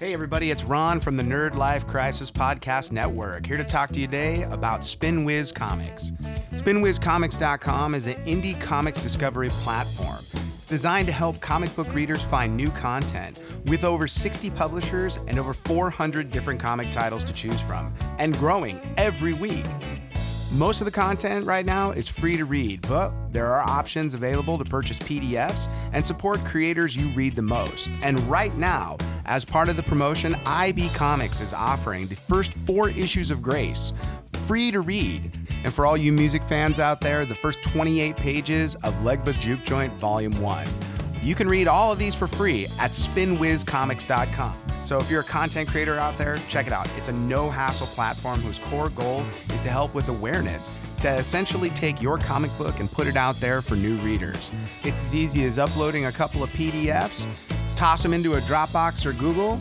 Hey, everybody, it's Ron from the Nerd Life Crisis Podcast Network, here to talk to you today about SpinWiz Comics. SpinWizComics.com is an indie comics discovery platform. It's designed to help comic book readers find new content with over 60 publishers and over 400 different comic titles to choose from, and growing every week. Most of the content right now is free to read, but there are options available to purchase PDFs and support creators you read the most. And right now, as part of the promotion, IB Comics is offering the first four issues of Grace free to read. And for all you music fans out there, the first 28 pages of Legba's Juke Joint Volume 1. You can read all of these for free at spinwizcomics.com. So if you're a content creator out there, check it out. It's a no hassle platform whose core goal is to help with awareness, to essentially take your comic book and put it out there for new readers. It's as easy as uploading a couple of PDFs, toss them into a Dropbox or Google,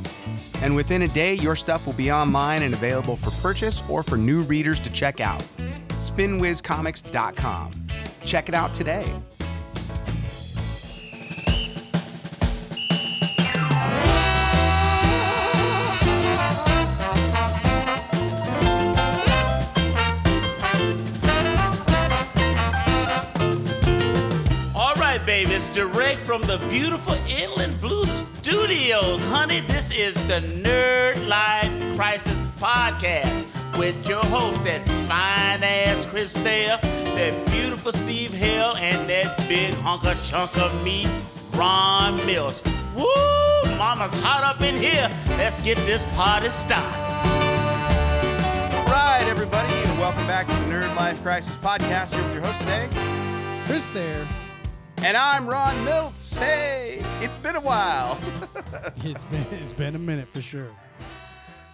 and within a day, your stuff will be online and available for purchase or for new readers to check out. SpinWizComics.com. Check it out today. It's direct from the beautiful Inland Blue Studios. Honey, this is the Nerd Life Crisis Podcast with your host, that fine ass Chris Thayer, that beautiful Steve Hill, and that big hunk of chunk of meat, Ron Mills. Woo! Mama's hot up in here. Let's get this party started. Right, everybody, and welcome back to the Nerd Life Crisis Podcast. Here with your host today, Chris Thayer. And I'm Ron Mills. Hey, it's been a while. It's been it's been a minute for sure.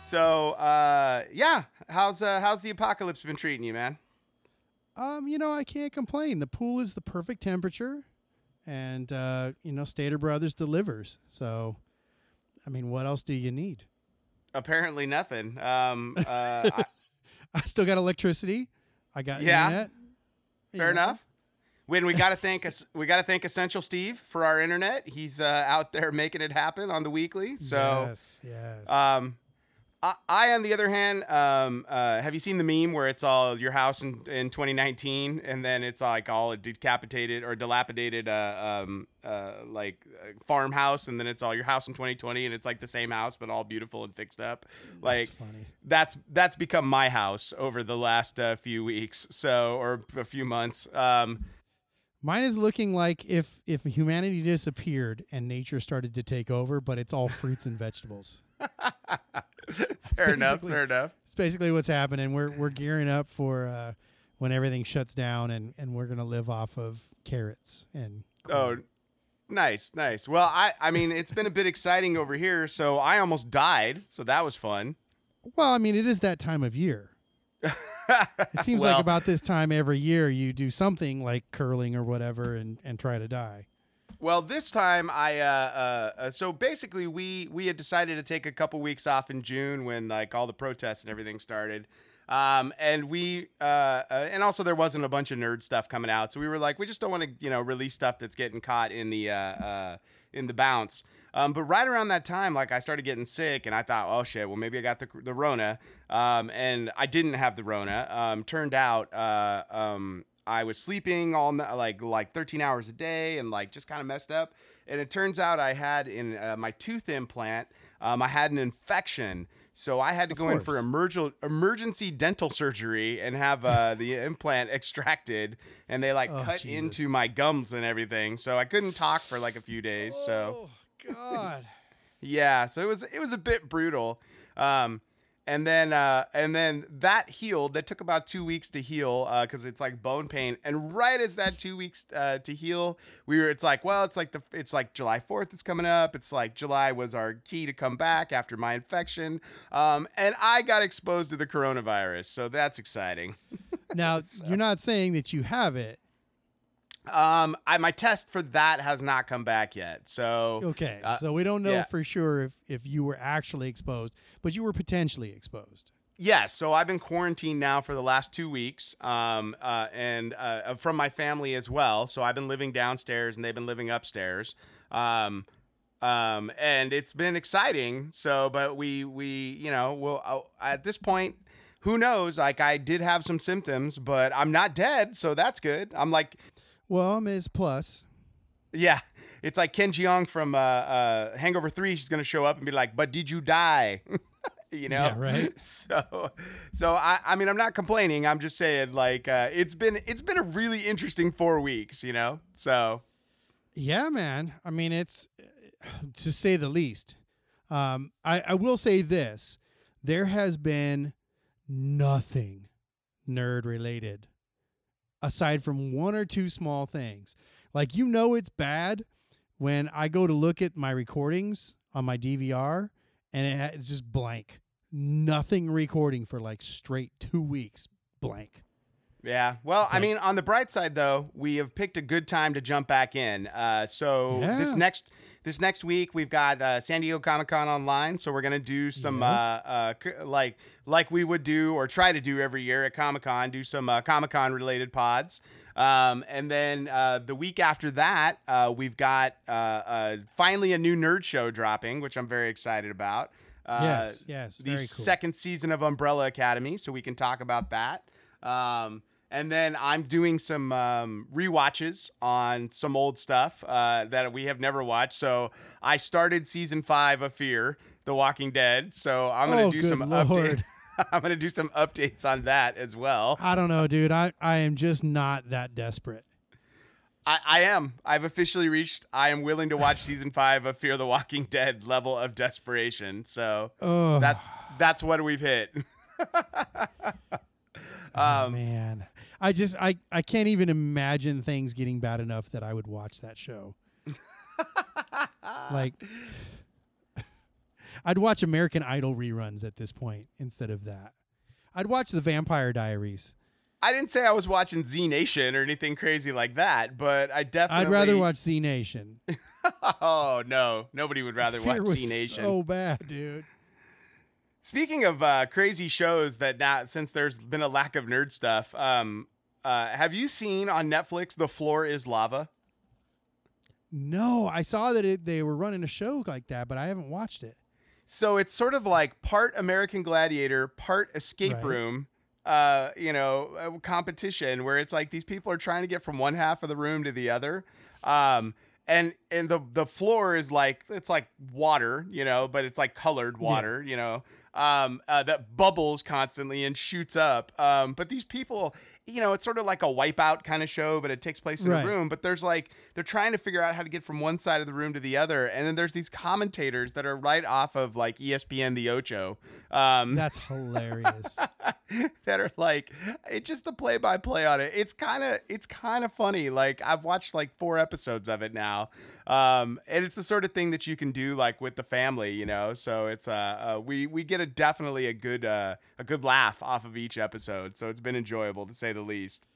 so, uh, yeah, how's uh, how's the apocalypse been treating you, man? Um, you know, I can't complain. The pool is the perfect temperature, and uh, you know, Stater Brothers delivers. So, I mean, what else do you need? Apparently, nothing. Um, uh, I, I still got electricity. I got Yeah. internet. fair know. enough. When we got to thank us, we got to thank Essential Steve for our internet. He's uh, out there making it happen on the weekly. So, yes, yes. Um, I, I, on the other hand, um, uh, have you seen the meme where it's all your house in, in 2019 and then it's like all a decapitated or dilapidated, uh, um, uh, like uh, farmhouse, and then it's all your house in 2020 and it's like the same house but all beautiful and fixed up. Like That's funny. that's that's become my house over the last uh, few weeks, so or a few months. Um, Mine is looking like if if humanity disappeared and nature started to take over, but it's all fruits and vegetables. fair enough. Fair enough. It's basically what's happening. We're we're gearing up for uh, when everything shuts down, and and we're gonna live off of carrots and. Oh, nice, nice. Well, I I mean, it's been a bit exciting over here. So I almost died. So that was fun. well, I mean, it is that time of year. It seems Well, like about this time every year you do something like curling or whatever, and and try to die. Well, this time I uh, uh, uh so basically we we had decided to take a couple weeks off in June when like all the protests and everything started. Um, and we uh, uh and also there wasn't a bunch of nerd stuff coming out, so we were like we just don't want to you know release stuff that's getting caught in the uh, uh in the bounce. Um, but right around that time, like I started getting sick, and I thought, oh shit, well maybe I got the the Rona, um, and I didn't have the Rona. Um, turned out, uh, um, I was sleeping all ni- like like 13 hours a day, and like just kind of messed up. And it turns out I had in uh, my tooth implant, um, I had an infection. So I had to Of go in for course. emergent emergency dental surgery and have uh, the implant extracted, and they like Oh, cut Jesus. into my gums and everything. So I couldn't talk for like a few days. So oh God. yeah, so it was it was a bit brutal. Um, and then uh, and then that healed. That took about two weeks to heal because it's like bone pain. And right as that two weeks uh, to heal, we were. It's like well, it's like the it's like July Fourth is coming up. It's like July was our key to come back after my infection. Um, and I got exposed to the coronavirus, so that's exciting. Now you're not saying that you have it. Um, I my test for that has not come back yet. So Okay, uh, so we don't know yeah. for sure if if you were actually exposed, but you were potentially exposed. Yes, so I've been quarantined now for the last two weeks, um, uh, and uh, from my family as well. So I've been living downstairs, and they've been living upstairs. Um, uh, Um, and it's been exciting. So, but we we you know will uh, at this point, who knows? Like I did have some symptoms, but I'm not dead, so that's good. I'm like, Well, Ms. Plus. yeah, it's like Ken Jeong from uh, uh, Hangover Three. She's gonna show up and be like, "But did you die?" you know, Yeah, right. So, so I, I mean, I'm not complaining. I'm just saying, like, uh, it's been it's been a really interesting four weeks. You know, so Yeah, man. I mean, it's to say the least. Um, I, I will say this: there has been nothing nerd related, aside from one or two small things. Like you know, it's bad when I go to look at my recordings on my DVR, and it it's just blank. Nothing recording for like straight two weeks. Blank. Yeah. Well, I mean, on the bright side though, we have picked a good time to jump back in. Uh, so this next this next week we've got uh, San Diego Comic Con online, so we're gonna do some Yeah. uh, uh, c- like like we would do or try to do every year at Comic Con, do some uh, Comic Con related pods. Um, and then uh, the week after that, uh, we've got uh, uh, finally a new nerd show dropping, which I'm very excited about. Uh, yes, yes, the very cool. second season of Umbrella Academy, so we can talk about that. Um, and then I'm doing some um, rewatches on some old stuff uh, that we have never watched. So I started season five of Fear, The Walking Dead. So I'm gonna Oh, do some Lord. updates. I'm gonna do some updates on that as well. I don't know, dude. I, I am just not that desperate. I, I am. I've officially reached. I am willing to watch season five of Fear the Walking Dead level of desperation. So Oh, that's that's what we've hit. oh, um, man. I just I I can't even imagine things getting bad enough that I would watch that show. like I'd watch American Idol reruns at this point instead of that. I'd watch the Vampire Diaries. I didn't say I was watching Z Nation or anything crazy like that, but I definitely. I'd rather watch Z Nation. Oh no, nobody would rather Fear watch Z Nation. so bad, dude. Speaking of uh, crazy shows that now, since there's been a lack of nerd stuff, um, uh, have you seen on Netflix The Floor Is Lava? No, I saw that it, they were running a show like that, but I haven't watched it. So it's sort of like part American Gladiator, part Escape Right. Room, uh, you know, uh, competition where it's like these people are trying to get from one half of the room to the other. Um, and and the the floor is like it's like water, you know, but it's like colored water, you know, um, uh, that bubbles constantly and shoots up. Um, but these people, you know, it's sort of like a wipeout kind of show, but it takes place in Right. a room. But there's like they're trying to figure out how to get from one side of the room to the other, and then there's these commentators that are right off of like ESPN the Ocho. Um, That's hilarious. that are like it's just the play by play on it. It's kind of it's kind of funny. Like I've watched like four episodes of it now. Um, and it's the sort of thing that you can do like with the family, you know. So it's uh, uh we we get a definitely a good uh a good laugh off of each episode. So it's been enjoyable to say the least.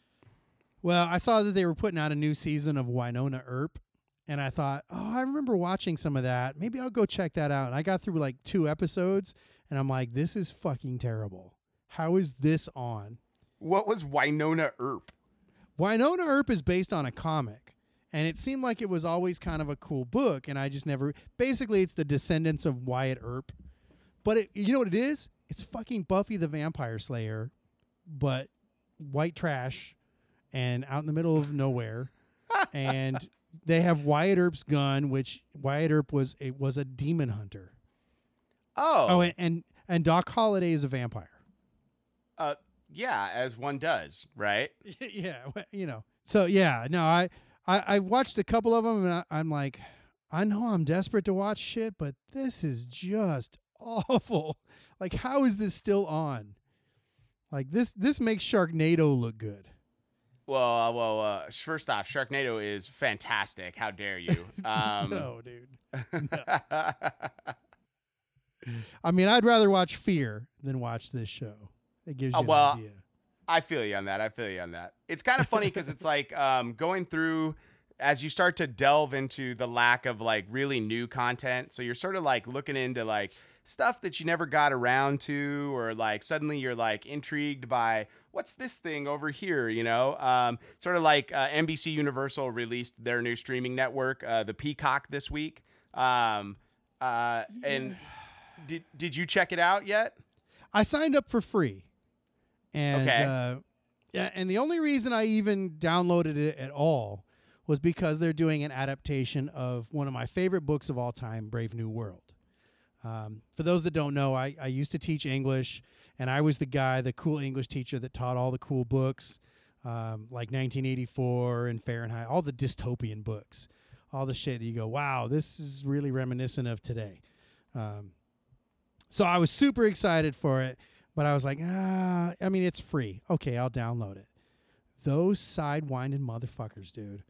Well, I saw that they were putting out a new season of Wynonna Earp, and I thought, oh, I remember watching some of that. Maybe I'll go check that out. And I got through like two episodes, and I'm like, this is fucking terrible. How is this on? What was Wynonna Earp? Wynonna Earp is based on a comic, and it seemed like it was always kind of a cool book, and I just never. Basically, it's the descendants of Wyatt Earp, but it, you know what it is? It's fucking Buffy the Vampire Slayer, but white trash, and out in the middle of nowhere, and they have Wyatt Earp's gun, which Wyatt Earp was it was a demon hunter. Oh, Oh, and and, and Doc Holliday is a vampire. uh, yeah, as one does, right? yeah, you know. So yeah, no, I I, I watched a couple of them, and I, I'm like, I know I'm desperate to watch shit, but this is just awful. Like, how is this still on? Like this this makes Sharknado look good. Well, uh, well, uh, first off, Sharknado is fantastic. How dare you? Um, no, dude. I mean, I'd rather watch Fear than watch this show. It gives Uh, you well, an idea. I feel you on that. I feel you on that. It's kind of funny because it's like um, going through as you start to delve into the lack of like really new content. So you're sort of like looking into like stuff that you never got around to, or like suddenly you're like intrigued by what's this thing over here, you know? Um, sort of like uh, NBC Universal released their new streaming network, uh, the Peacock, this week. Um, uh, and did did you check it out yet? I signed up for free, and Okay. uh, yeah, and the only reason I even downloaded it at all was because they're doing an adaptation of one of my favorite books of all time, Brave New World. Um, for those that don't know, I, I used to teach English, and I was the guy, the cool English teacher that taught all the cool books, um, like 1984 and Fahrenheit, all the dystopian books, all the shit that you go, wow, this is really reminiscent of today. Um, so I was super excited for it, but I was like, ah, I mean, it's free. Okay, I'll download it. Those sidewinding motherfuckers, dude.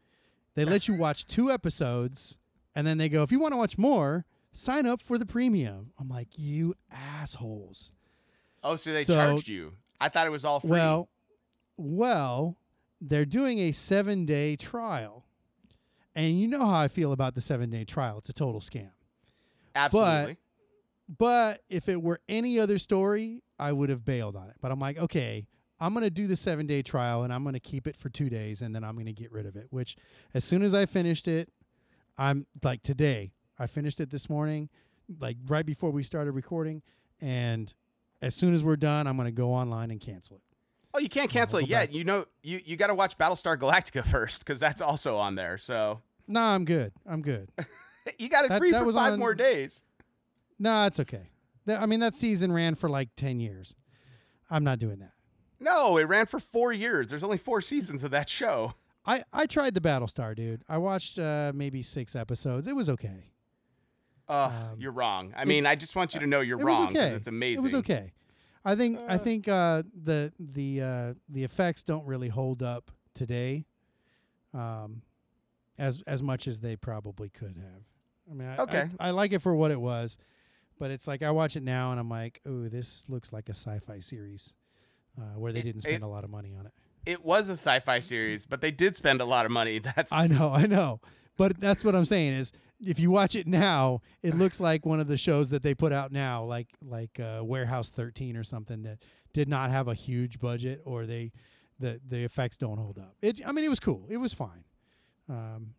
They let you watch two episodes, and then they go, if you want to watch more, sign up for the premium. I'm like, you assholes. Oh, so they So- charged you? I thought it was all free. Well, well, they're doing a seven day trial. And you know how I feel about the seven day trial. It's a total scam. absolutely. But if it were any other story, I would have bailed on it. But I'm like, okay, I'm going to do the seven day trial and I'm going to keep it for two days and then I'm going to get rid of it. Which, as soon as I finished it, I'm like today, I finished it this morning, like right before we started recording. And as soon as we're done, I'm going to go online and cancel it. oh, you can't cancel it yet. back. You know, you you got to watch Battlestar Galactica first because that's also on there. So Nah, I'm good. I'm good. you got it That- free that for was five on- more days. Nah, it's okay. I mean, that season ran for like 10 years. I'm not doing that. No, it ran for four years. There's only four seasons of that show. I, I tried the Battlestar, dude. I watched uh, maybe six episodes. It was okay. Uh, Um, you're wrong. I mean, I just want you to know you're it was okay. it's amazing. It was okay. I think I Uh. think uh, the the uh, the effects don't really hold up today, um, as as much as they probably could have. I mean, I, I- Okay. I, like it for what it was, but it's like I watch it now and I'm like, oh, this looks like a sci-fi series, uh, where they It- didn't it- spend a lot of money on it. It was a sci-fi series, but they did spend a lot of money. That's I know, I know. But that's what I'm saying is if you watch it now, it looks like one of the shows that they put out now, like like uh, Warehouse 13 or something that did not have a huge budget or they the the effects don't hold up. It I mean it was cool. It was fine. Um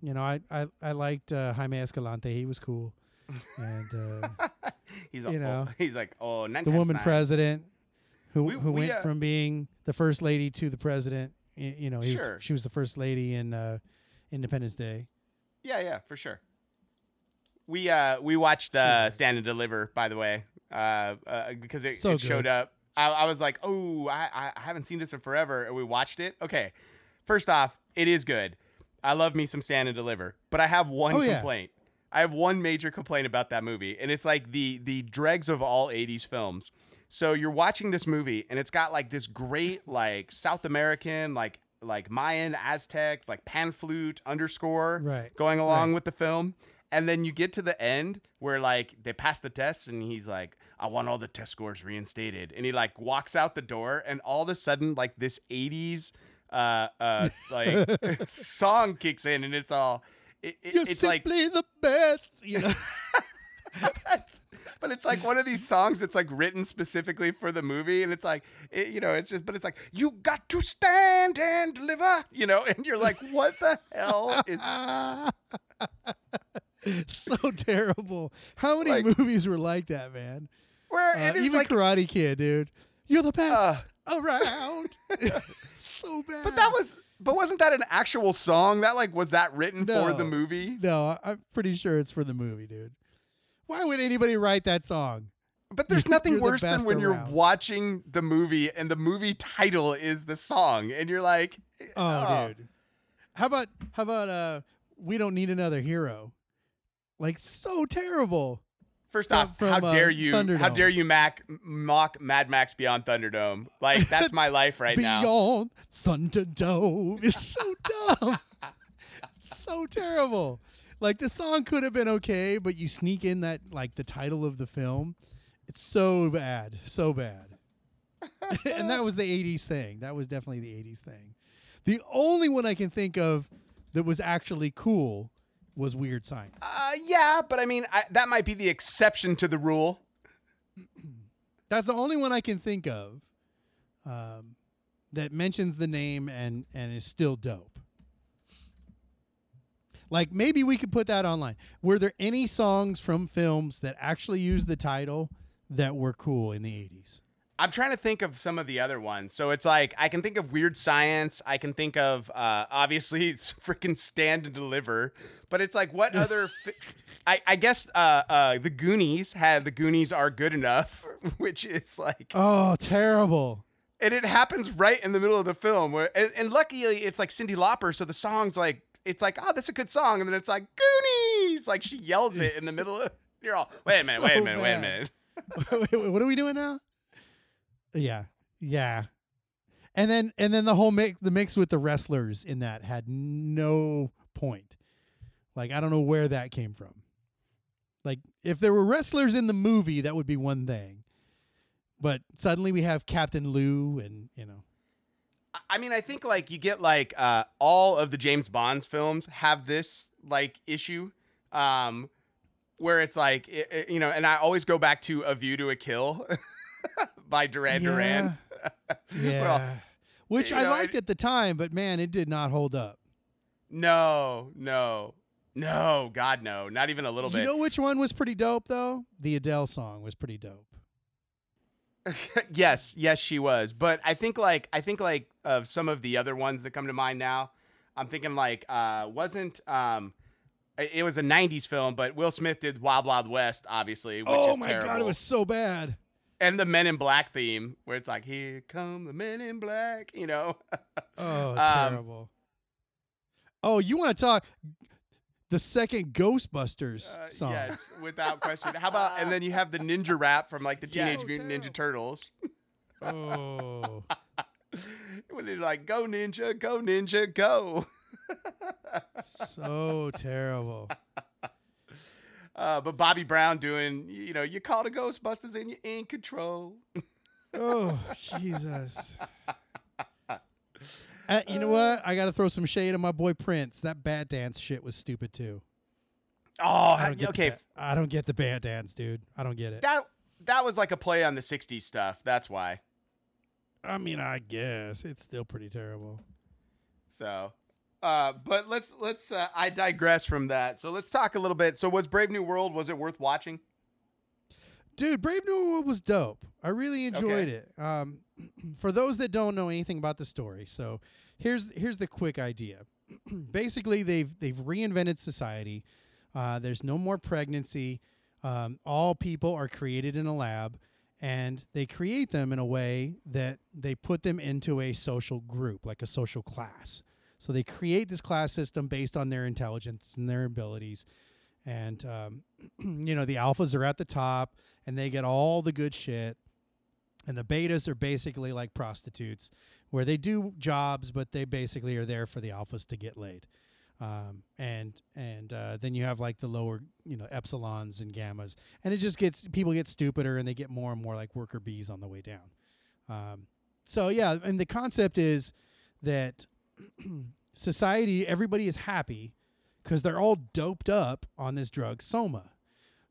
you know, I I, I liked uh, Jaime Escalante. He was cool. And uh, he's you know, he's like oh nine the woman nine. president who We- who we, went uh, from being the first lady to the president. y- You know, he Sure. was, she was the first lady in uh, Independence Day. Yeah, yeah, for sure. We uh we watched uh Stand and Deliver by the way uh, uh because it, So it showed up. I, I was like, oh, I I haven't seen this in forever, and we watched it. Okay, first off, it is good. I love me some Stand and Deliver, but I have one Oh, yeah. I have one major complaint about that movie, and it's like the the dregs of all '80s films. So you're watching this movie, and it's got like this great like South American like like Mayan Aztec like pan flute underscore Right. going along with the film. And then you get to the end where like they pass the test and he's like, I want all the test scores reinstated. And he like walks out the door and all of a sudden like this 80s uh uh like song kicks in and it's all it, it- You're it's like simply the best. You know. but it's like one of these songs that's like written specifically for the movie and it's like it, you know it's just but it's like you got to stand and deliver you know and you're like what the hell is so terrible. How many Like- movies were like that, man? where Uh, even like Karate Kid, dude. You're the best Uh. around. so bad. But that was, but wasn't that an actual song? That like was that written for the movie? no. I'm pretty sure it's for the movie, dude. Why would anybody write that song? But there's nothing you're the worse than when you're watching the movie and the movie title is the song, and you're like, Oh, dude. How about how about uh we don't need another hero? Like so terrible. First From- off, how from, uh, dare you? How dare you Mac, mock Mad Max Beyond Thunderdome? Like that's my life right now. Beyond Thunderdome. It's so dumb. so terrible. Like the song could have been okay, but you sneak in that like the title of the film. It's so bad. So bad. and that was the 80s thing. That was definitely the 80s thing. The only one I can think of that was actually cool was Weird Science. Uh, yeah, but I mean I, that might be the exception to the rule. That's the only one I can think of um, that mentions the name and and is still dope. Like maybe we could put that online. Were there any songs from films that actually used the title that were cool in the 80s? I'm trying to think of some of the other ones. So it's like I can think of Weird Science. I can think of uh, obviously it's freaking Stand and Deliver. But it's like what other? Fi- I, I guess uh, uh, the Goonies had the Goonies are good enough, which is like, Oh, terrible. and it happens right in the middle of the film. Where and, and luckily it's like Cyndi Lauper, so the song's like it's like oh that's a good song, and then it's like Goonies, like she yells it in the middle of. You're all wait a minute, wait a So minute, wait a minute. wait, wait, what are we doing now? Yeah, yeah. And then and then the whole mix the mix with the wrestlers in that had no point. Like I don't know where that came from. Like if there were wrestlers in the movie, that would be one thing. But suddenly we have Captain Lou and you know. I mean, I think like you get like uh, all of the James Bond's films have this like issue, um, where it's like i i- you know, and I always go back to A View to a Kill by Duran Duran. Yeah. Well, Which I know, liked it- at the time, but man, it did not hold up. No, no, no, God, no, not even a little You bit. You know which one was pretty dope though? The Adele song was pretty dope. yes, yes, she was. But I think like I think like of some of the other ones that come to mind now. I'm thinking like uh wasn't um it it was a 90s film, but Will Smith did Wild Wild West, obviously, which oh is my terrible. god, it was so bad. And the Men in Black theme, where it's like, "Here come the Men in Black," you know. Oh, Um, terrible. Oh, you want to talk the second Ghostbusters Uh, song? yes, without question. How about and then you have the ninja rap from like the Teenage Yes. Mutant Ninja Turtles, Oh, when they're like, "Go ninja, go ninja, go." so terrible. Uh, but Bobby Brown doing, you know, you call the Ghostbusters and you're in control. Oh, Jesus. Uh, you know what? I got to throw some shade on my boy Prince. That bat dance shit was stupid too. Oh, I don't the okay. I don't get the bat dance, dude. I don't get it. That that was like a play on the '60s stuff. That's why. I mean, I guess it's still pretty terrible. So, uh, but let's let's. Uh, I digress from that. So let's talk a little bit. So was Brave New World? Was it worth watching? Dude, Brave New World was dope. I really enjoyed Okay. it. Um, for those that don't know anything about the story, so here's here's the quick idea. Basically, they've they've reinvented society. Uh, there's no more pregnancy. Um, all people are created in a lab, and they create them in a way that they put them into a social group, like a social class. So they create this class system based on their intelligence and their abilities. And um, you know the alphas are at the top, and they get all the good shit. And the betas are basically like prostitutes, where they do jobs, but they basically are there for the alphas to get laid. Um, and and uh, then you have like the lower, you know, epsilons and gammas, and it just gets people get stupider, and they get more and more like worker bees on the way down. Um, so yeah, and the concept is that society, everybody is happy because they're all doped up on this drug soma,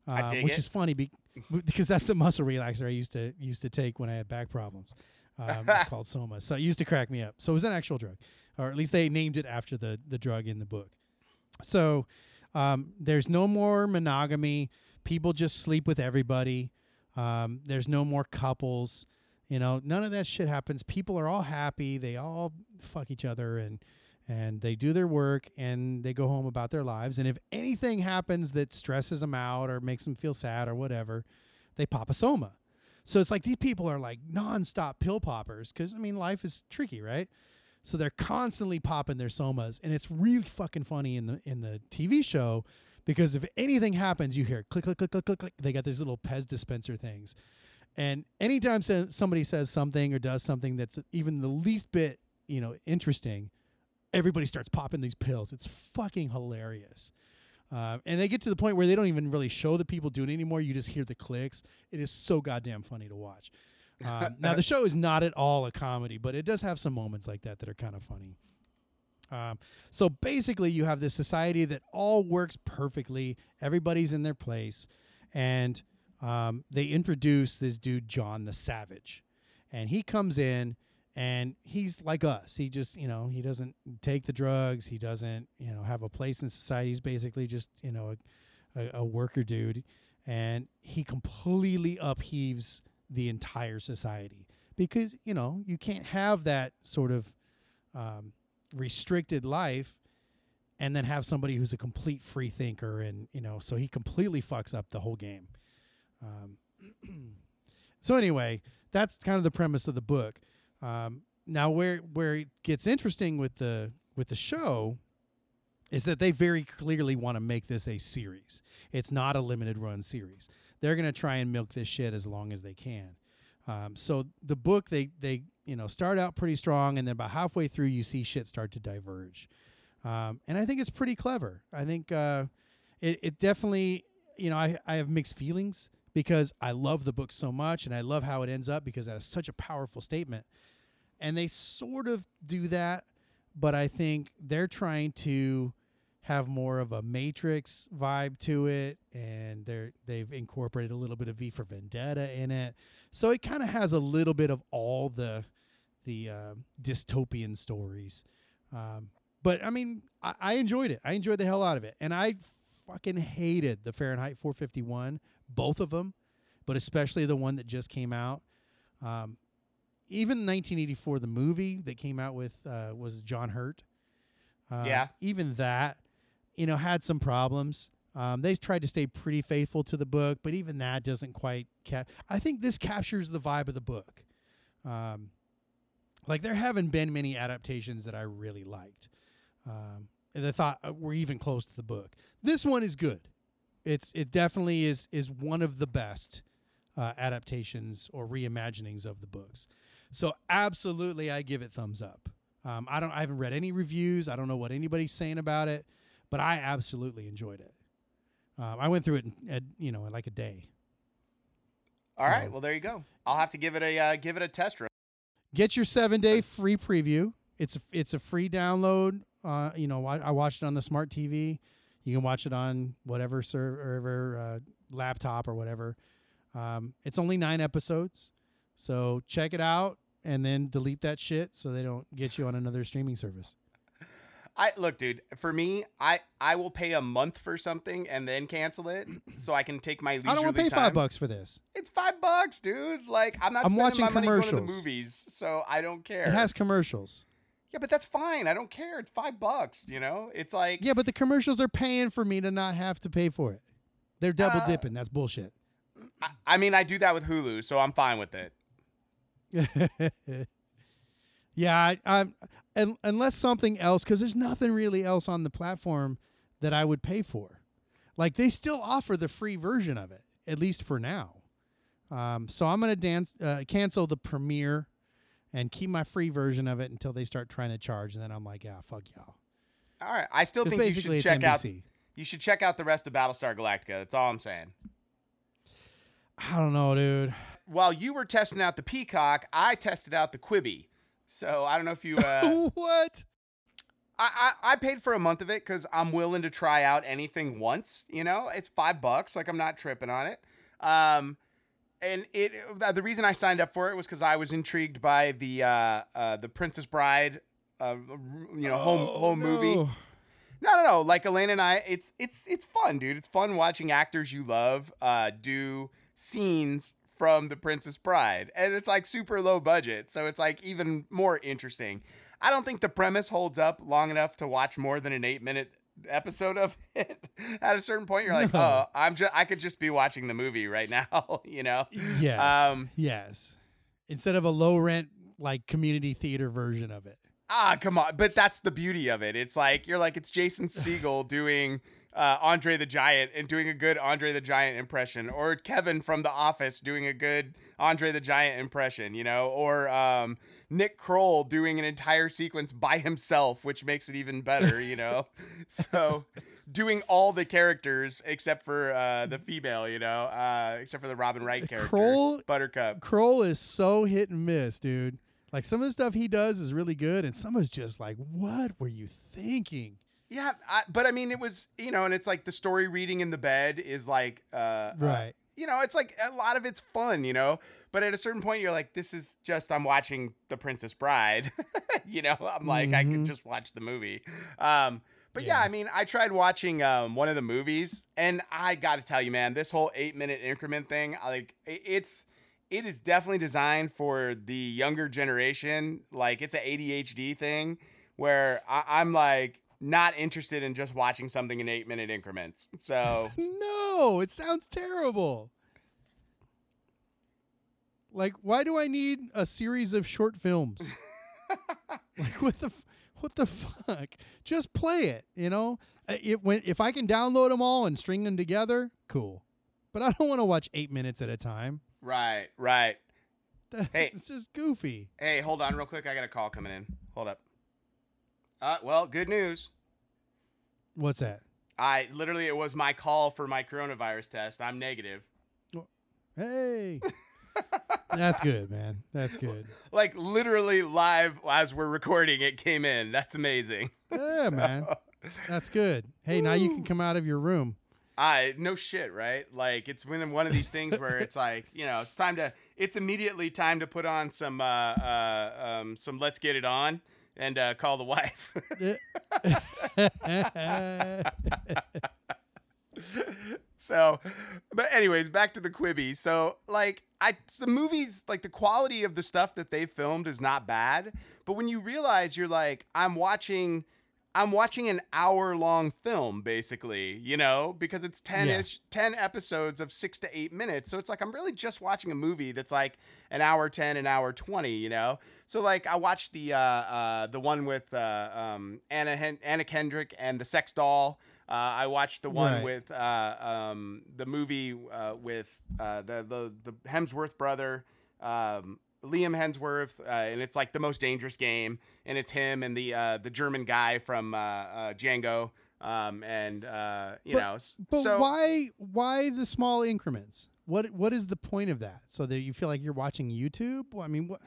uh, which it. is funny be- because that's the muscle relaxer I used to used to take when I had back problems. Um, it's called soma, so it used to crack me up. So it was an actual drug, or at least they named it after the the drug in the book. So um, there's no more monogamy. People just sleep with everybody. Um, there's no more couples. You know, none of that shit happens. People are all happy. They all fuck each other and and they do their work and they go home about their lives. And if anything happens that stresses them out or makes them feel sad or whatever, they pop a soma. So it's like these people are like nonstop pill poppers because I mean life is tricky, right? So they're constantly popping their somas, and it's really fucking funny in the in the TV show because if anything happens, you hear click click click click click click. They got these little Pez dispenser things, and anytime somebody says something or does something that's even the least bit you know interesting, everybody starts popping these pills. It's fucking hilarious. Uh, and they get to the point where they don't even really show the people doing it anymore. You just hear the clicks. It is so goddamn funny to watch. Um, now the show is not at all a comedy, but it does have some moments like that that are kind of funny. Um, so basically, you have this society that all works perfectly. Everybody's in their place, and um, they introduce this dude John the Savage, and he comes in and he's like us. He just, you know, he doesn't take the drugs. He doesn't, you know, have a place in society. He's basically just, you know, a, a, a worker dude, and he completely upheaves the entire society because you know you can't have that sort of um, restricted life and then have somebody who's a complete free thinker and you know so he completely fucks up the whole game um, so anyway that's kind of the premise of the book. Um, now where where it gets interesting with the with the show is that they very clearly want to make this a series. It's not a limited run series. They're going to try and milk this shit as long as they can. Um, so the book they they you know start out pretty strong and then about halfway through you see shit start to diverge. Um, and i think it's pretty clever. I think uh, it, it definitely you know I, I have mixed feelings because i love the book so much and i love how it ends up because that is such a powerful statement and they sort of do that but i think they're trying to have more of a matrix vibe to it and they're they've incorporated a little bit of v for vendetta in it so it kind of has a little bit of all the the uh, dystopian stories. Um, but I mean, I, I enjoyed it. I enjoyed the hell out of it, and I fucking hated the Fahrenheit 451, both of them, but especially the one that just came out. Um, even 1984, the movie that came out with uh, was John Hurt. Uh, Yeah. Even that, you know, had some problems. Um, they tried to stay pretty faithful to the book, but even that doesn't quite cap. I think this captures the vibe of the book. Um, like there haven't been many adaptations that I really liked, um, and I thought uh, were even close to the book. This one is good. It's it definitely is is one of the best uh, adaptations or reimaginings of the books. So absolutely, I give it thumbs up. Um, I don't. I haven't read any reviews. I don't know what anybody's saying about it, but I absolutely enjoyed it. Um, I went through it in, at, you know in like a day. All right. So- Well, there you go. I'll have to give it a uh, give it a test run. Get your seven day free preview. It's a, it's a free download. Uh, you know, I, I watched it on the smart TV. You can watch it on whatever server, uh, laptop or whatever. Um, it's only nine episodes, so check it out and then delete that shit so they don't get you on another streaming service. I look, dude. For me, I I will pay a month for something and then cancel it so I can take my I don't want to pay time. five bucks for this. It's five bucks, dude. Like I'm not I'm watching money going to the commercials. movies, so I don't care. It has commercials. Yeah, but that's fine. I don't care. It's five bucks. You know, it's like Yeah, but the commercials are paying for me to not have to pay for it. They're double Uh, dipping. That's bullshit. I, I mean, I do that with Hulu, so I'm fine with it. yeah, I, I'm un, unless something else, because there's nothing really else on the platform that I would pay for. Like they still offer the free version of it, at least for now. Um, so I'm gonna dance, uh, cancel the premiere, and keep my free version of it until they start trying to charge. And then I'm like, yeah, fuck y'all. All right, I still think you should check out. You should check out the rest of Battlestar Galactica. That's all I'm saying. I don't know, dude. While you were testing out the Peacock, I tested out the Quibi. So I don't know if you. Uh, what? I, I I paid for a month of it because I'm willing to try out anything once. You know, it's five bucks. Like I'm not tripping on it. Um, and it uh, the reason I signed up for it was because I was intrigued by the uh, uh the Princess Bride, uh, you know, home Oh, home movie. no. No, no, no. Like Elena and I, it's it's it's fun, dude. It's fun watching actors you love uh, do scenes from The Princess Bride, and it's like super low budget, so it's like even more interesting. I don't think the premise holds up long enough to watch more than an eight minute episode of it. At a certain point, you're like, No. oh, I'm just I could just be watching the movie right now, you know. Yes. Um, yes. Instead of a low rent like community theater version of it. Ah, come on. But that's the beauty of it. It's like you're like it's Jason Segel doing uh, Andre the Giant and doing a good Andre the Giant impression, or Kevin from The Office doing a good Andre the Giant impression, you know, or um, Nick Kroll doing an entire sequence by himself, which makes it even better, you know. so doing all the characters except for uh, the female, you know, uh, except for the Robin Wright character, Kroll- Buttercup. Kroll is so hit and miss, dude. Like some of the stuff he does is really good, and some is just like, what were you thinking? Yeah, I, but I mean, it was you know, and it's like the story reading in the bed is like, uh, uh, Right. you know, it's like a lot of it's fun, you know. But at a certain point, you're like, this is just I'm watching The Princess Bride. you know, I'm like, I Mhm. could just watch the movie. Um, but yeah. Yeah. I mean, I tried watching um, one of the movies, and I got to tell you, man, this whole eight minute increment thing, like, it's it is definitely designed for the younger generation. Like, it's an ADHD thing where I, I'm like not interested in just watching something in eight minute increments. So. No, it sounds terrible. Like, why do I need a series of short films? like, what the, f- what the fuck? Just play it. You know, if when if I can download them all and string them together, cool. But I don't want to watch eight minutes at a time. Right, right. Hey. it's just goofy. Hey, hold on real quick. I got a call coming in. Hold up. Uh, well, good news. What's that? I literally it was my call for my coronavirus test. I'm negative. Hey, that's good, man. That's good. Like literally live as we're recording, it came in. That's amazing. Yeah, man. That's good. Hey, now you can come out of your room. I no shit, right? Like it's one one of these things where it's like you know it's time to it's immediately time to put on some uh, uh um some let's get it on and uh, call the wife. so but anyways back to the quibi. So like i the movies like the quality of the stuff that they filmed is not bad but when you realize you're like i'm watching i'm watching an hour long film basically you know because it's 10 ish 10 episodes of 6 to 8 minutes. So it's like i'm really just watching a movie that's like an hour 10 an hour 20 you know? So like i watched the uh uh the one with uh um anna Hen- anna kendrick and the sex doll uh, I watched the one Right. with uh, um, the movie uh, with uh, the, the the Hemsworth brother, um, Liam Hemsworth, uh, and it's like the most dangerous game, and it's him and the uh, the German guy from uh, uh, Django, um, and uh, you But- know, But so why why the small increments? What what is the point of that? So that you feel like you're watching YouTube? Well, I mean, what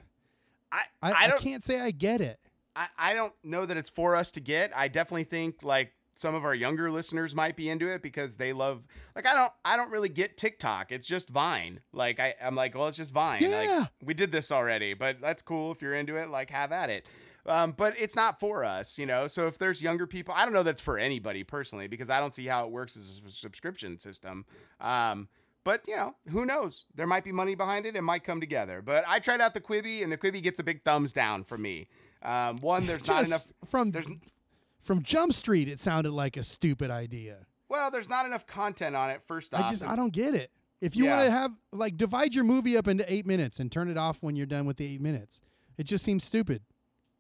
I, I, I I, can't say I get it. I, I don't know that it's for us to get. I definitely think like some of our younger listeners might be into it because they love like I don't I don't really get TikTok. It's just Vine. Like I, I'm like, well, it's just Vine. Yeah. Like we did this already, but that's cool if you're into it, like have at it. Um, but it's not for us, you know. So if there's younger people, I don't know that's for anybody personally because I don't see how it works as a subscription system. Um, but you know, who knows? There might be money behind it. It might come together. But I tried out the Quibi, and the Quibi gets a big thumbs down from me. Um, one, there's not enough. From There's from Jump Street, it sounded like a stupid idea. well, there's not enough content on it. First off, I just I don't get it. If you Yeah. want to have like divide your movie up into eight minutes and turn it off when you're done with the eight minutes, it just seems stupid.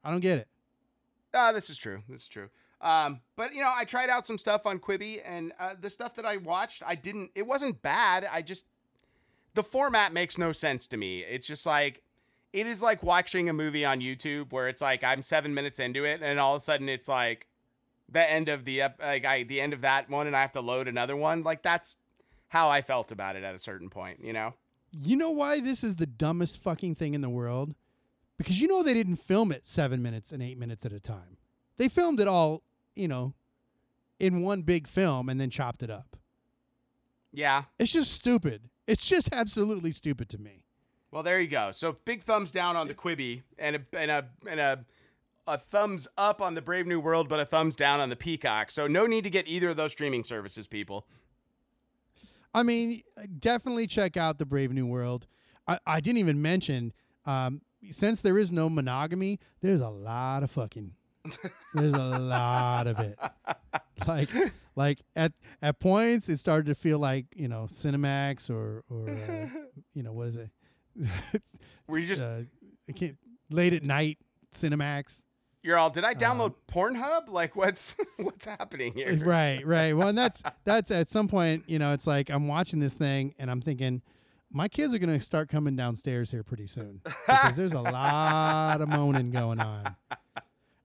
I don't get it. Ah, this is true. This is true. Um, but you know, I tried out some stuff on Quibi, and uh, the stuff that I watched, I didn't. It wasn't bad. I just the format makes no sense to me. It's just like it is like watching a movie on YouTube where it's like I'm seven minutes into it, and all of a sudden it's like the end of the ep- like I the end of that one, and I have to load another one. Like that's how I felt about it at a certain point. You know. You know why this is the dumbest fucking thing in the world? Because you know they didn't film it seven minutes and eight minutes at a time. They filmed it all, you know, in one big film and then chopped it up. Yeah. It's just stupid. It's just absolutely stupid to me. Well, there you go. So big thumbs down on the Quibi, and a and a and a a thumbs up on the Brave New World, but a thumbs down on the Peacock. So no need to get either of those streaming services, people. I mean, definitely check out the Brave New World. I, I didn't even mention, um, since there is no monogamy, there's a lot of fucking. There's a lot of it. Like, like at at points, it started to feel like you know Cinemax or or uh, you know what is it? Were you just uh, I can't late at night Cinemax. You're all? Did I download Pornhub? Like what's what's happening here? Right, right. Well, and that's that's at some point, you know, it's like I'm watching this thing and I'm thinking, my kids are gonna start coming downstairs here pretty soon because there's a lot of moaning going on,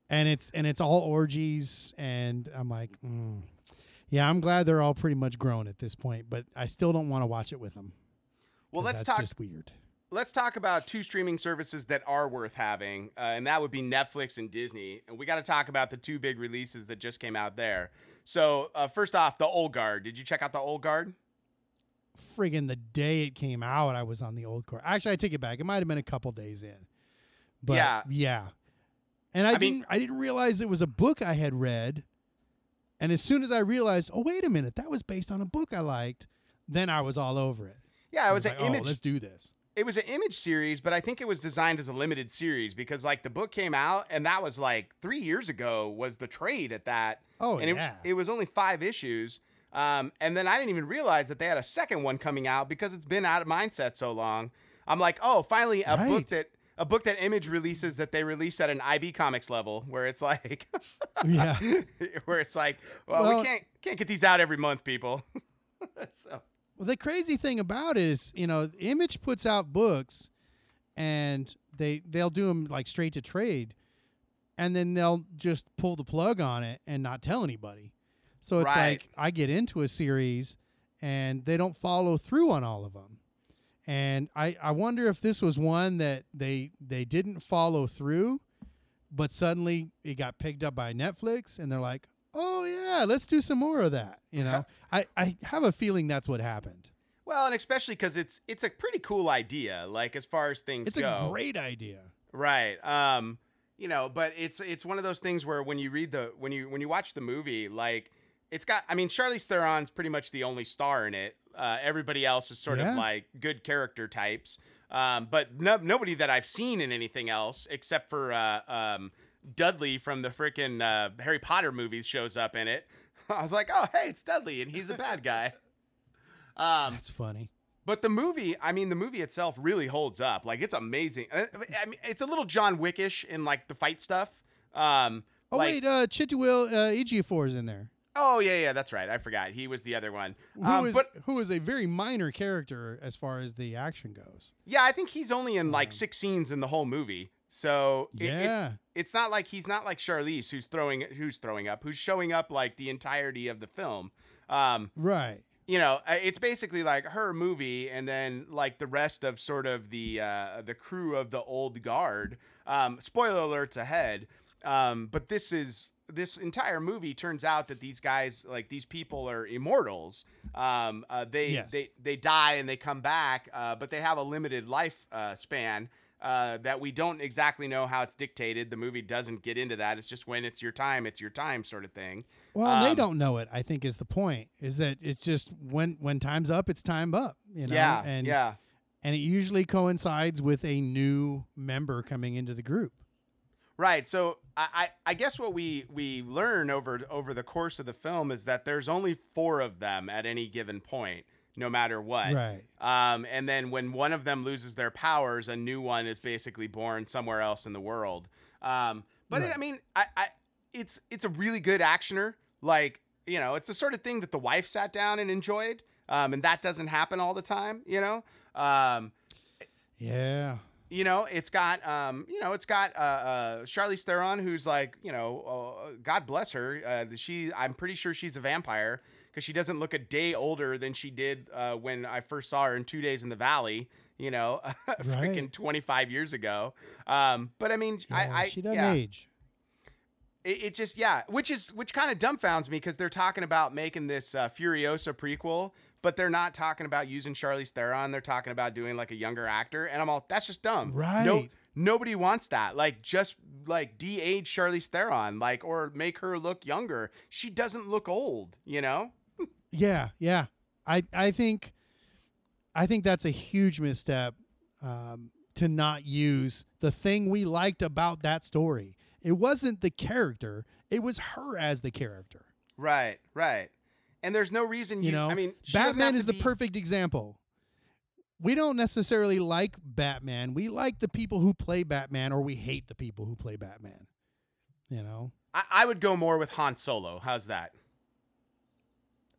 and it's and it's all orgies, and I'm like, mm. yeah, I'm glad they're all pretty much grown at this point, but I still don't want to watch it with them. well let's that's talk. Just weird. Let's talk about two streaming services that are worth having, uh, and that would be Netflix and Disney. And we got to talk about the two big releases that just came out there. So uh, first off, the Old Guard. Did you check out the Old Guard? friggin' the day it came out, I was on the old course. Actually, I take it back. It might have been a couple days in. But Yeah. yeah. And I, I didn't mean- I didn't realize it was a book I had read. And as soon as I realized, oh wait a minute, that was based on a book I liked, then I was all over it. Yeah, it I was an like, oh, image. let's do this. It was an image series, but I think it was designed as a limited series because like the book came out and that was like three years ago was the trade at that. Oh, and yeah. it, it was only five issues. Um, and then I didn't even realize that they had a second one coming out because it's been out of mindset so long. I'm like, oh, finally a book that a book that Image releases that they release at an IB Comics level, where it's like, Yeah. where it's like, well, Well- we can't can't get these out every month, people. so Well, the crazy thing about it is, you know, Image puts out books, and they they'll do them like straight to trade, and then they'll just pull the plug on it and not tell anybody. So it's Right. like I get into a series, and they don't follow through on all of them, and I I wonder if this was one that they they didn't follow through, but suddenly it got picked up by Netflix, and they're like. Yeah, let's do some more of that. You know, I, I have a feeling that's what happened. well, and especially because it's it's a pretty cool idea, like as far as things It's go. a great idea. Right. Um, you know, but it's it's one of those things where when you read the when you when you watch the movie, like it's got I mean, Charlize Theron's pretty much the only star in it. Uh, everybody else is sort Yeah. of like good character types. Um, but no, nobody that I've seen in anything else except for uh, um, Dudley from the freaking uh, Harry Potter movies shows up in it. I was like, oh hey, it's Dudley, and he's the bad guy. Um, That's funny. but the movie, I mean, the movie itself really holds up. Like it's amazing. Uh, I mean, it's a little John Wickish in like the fight stuff. Um, Oh like- wait, uh, Chiwetel uh, Ejiofor is in there. oh yeah, yeah, that's right. I forgot he was the other one. Who Um, is but who is a very minor character as far as the action goes. yeah, I think he's only in like six scenes in the whole movie. So it- Yeah. It's, not like he's not like Charlize who's throwing who's throwing up, who's showing up like the entirety of the film. Um, Right. you know, uh, it's basically like her movie, and then like the rest of sort of the uh, the crew of the old guard. Um, spoiler alerts ahead, um, but this is this entire movie turns out that these guys, like these people, are immortals. Um, uh, they Yes. they they die and they come back, uh, but they have a limited life uh, span. Uh, that we don't exactly know how it's dictated. The movie doesn't get into that. It's just when it's your time, it's your time, sort of thing. Well, they Um, don't know it. I think is the point. Is that it's just when when time's up, it's time up. You know. yeah, And yeah. and it usually coincides with a new member coming into the group. Right. So I, I, I guess what we we learn over over the course of the film is that there's only four of them at any given point, no matter what. Right. Um, and then when one of them loses their powers, a new one is basically born somewhere else in the world. Um, but Right. I mean, I, I it's it's a really good actioner. Like you know, it's the sort of thing that the wife sat down and enjoyed. Um, and that doesn't happen all the time. You know. Um, Yeah. you know, it's got, um, you know, it's got uh, uh, Charlize Theron, who's like, you know, uh, God bless her. Uh, she, I'm pretty sure she's a vampire because she doesn't look a day older than she did uh, when I first saw her in Two Days in the Valley. You know, freaking 25 years ago. Um, but I mean, Yeah, I, I, she doesn't yeah, age. it, it just yeah, which is which kind of dumbfounds me because they're talking about making this uh, Furiosa prequel, but they're not talking about using Charlize Theron. They're talking about doing like a younger actor, and I'm all that's just dumb. Right. No, nobody wants that. Like just like de-age Charlize Theron, like or make her look younger. She doesn't look old, you know. Yeah, yeah. I I think I think that's a huge misstep um, to not use the thing we liked about that story. It wasn't the character; it was her as the character. Right, right. And there's no reason you, You know, I mean, Batman is to the be- perfect example. We don't necessarily like Batman. We like the people who play Batman, or we hate the people who play Batman. You know? I, I would go more with Han Solo. How's that?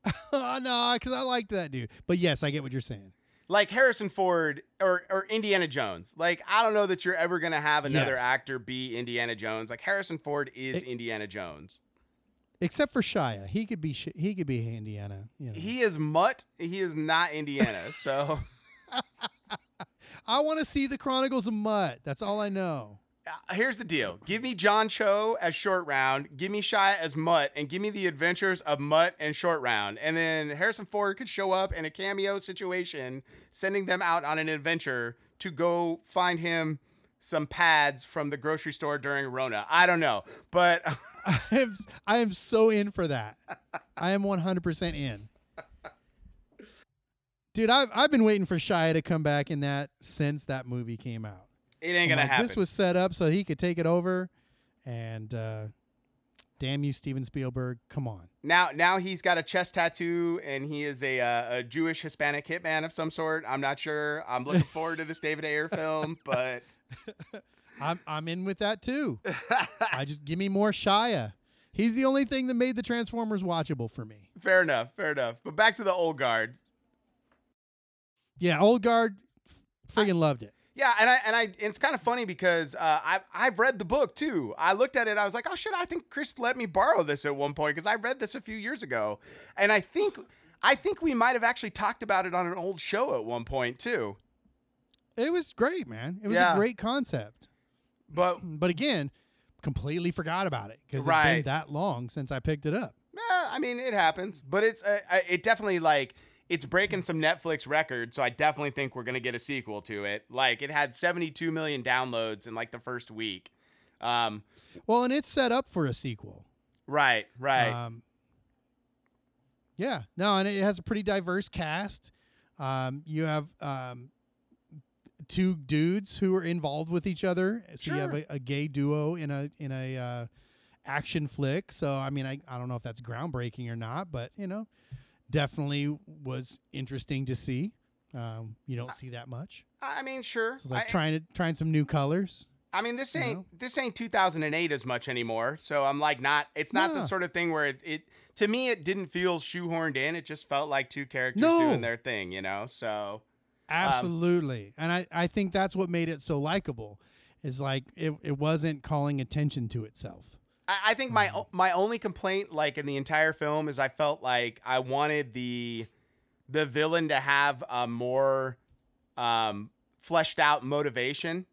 oh, no, because I like that dude. But yes, I get what you're saying. like Harrison Ford or or Indiana Jones. Like I don't know that you're ever gonna have another Yes. actor be Indiana Jones. Like Harrison Ford is It- Indiana Jones. Except for Shia, he could be Sh- he could be Indiana. You know. He is Mutt. He is not Indiana. So I want to see the Chronicles of Mutt. That's all I know. Uh, here's the deal. Give me John Cho as Short Round, give me Shia as Mutt, and give me the adventures of Mutt and Short Round. And then Harrison Ford could show up in a cameo situation, sending them out on an adventure to go find him some pads from the grocery store during Rona. I don't know, but I am I am so in for that. I am 100% in. Dude, I've I've been waiting for Shia to come back in that since that movie came out. It ain't I'm gonna like, happen. This was set up so he could take it over, and uh, damn you, Steven Spielberg, come on. now, now he's got a chest tattoo, and he is a, uh, a Jewish Hispanic hitman of some sort. I'm not sure. I'm looking forward to this David Ayer film, but I'm I'm in with that too. I just give me more Shia. He's the only thing that made the Transformers watchable for me. fair enough, fair enough. But back to the old guard. Yeah, old guard, friggin' loved it. Yeah, and I and I it's kind of funny because uh, I've I've read the book too. I looked at it, I was like, oh shit, I think Chris let me borrow this at one point because I read this a few years ago, and I think I think we might have actually talked about it on an old show at one point too. It was great, man. It was Yeah. a great concept. But But again, completely forgot about it because it's been that long since I picked it up. eh, I mean, it happens. But it's uh, it definitely like it's breaking some Netflix records, so I definitely think we're gonna get a sequel to it. Like it had 72 million downloads in like the first week. Um, Well, and it's set up for a sequel. right, right. Um, yeah, no, and it has a pretty diverse cast. Um, you have um, two dudes who are involved with each other, so you have a, a gay duo in a in a uh, action flick. So I mean, I I don't know if that's groundbreaking or not, but you know, definitely was interesting to see. Um, you don't see that much. I mean, sure. So it's like I- trying to trying some new colors. I mean, this you ain't know? this ain't 2008 as much anymore. So I'm like, not. It's not the sort of thing where it, it. To me, it didn't feel shoehorned in. It just felt like two characters No. doing their thing. You know. So Absolutely. and I, I think that's what made it so likable. Is like it, it wasn't calling attention to itself. I, I think my Mm-hmm. my only complaint, like in the entire film, is I felt like I wanted the the villain to have a more um, fleshed out motivation.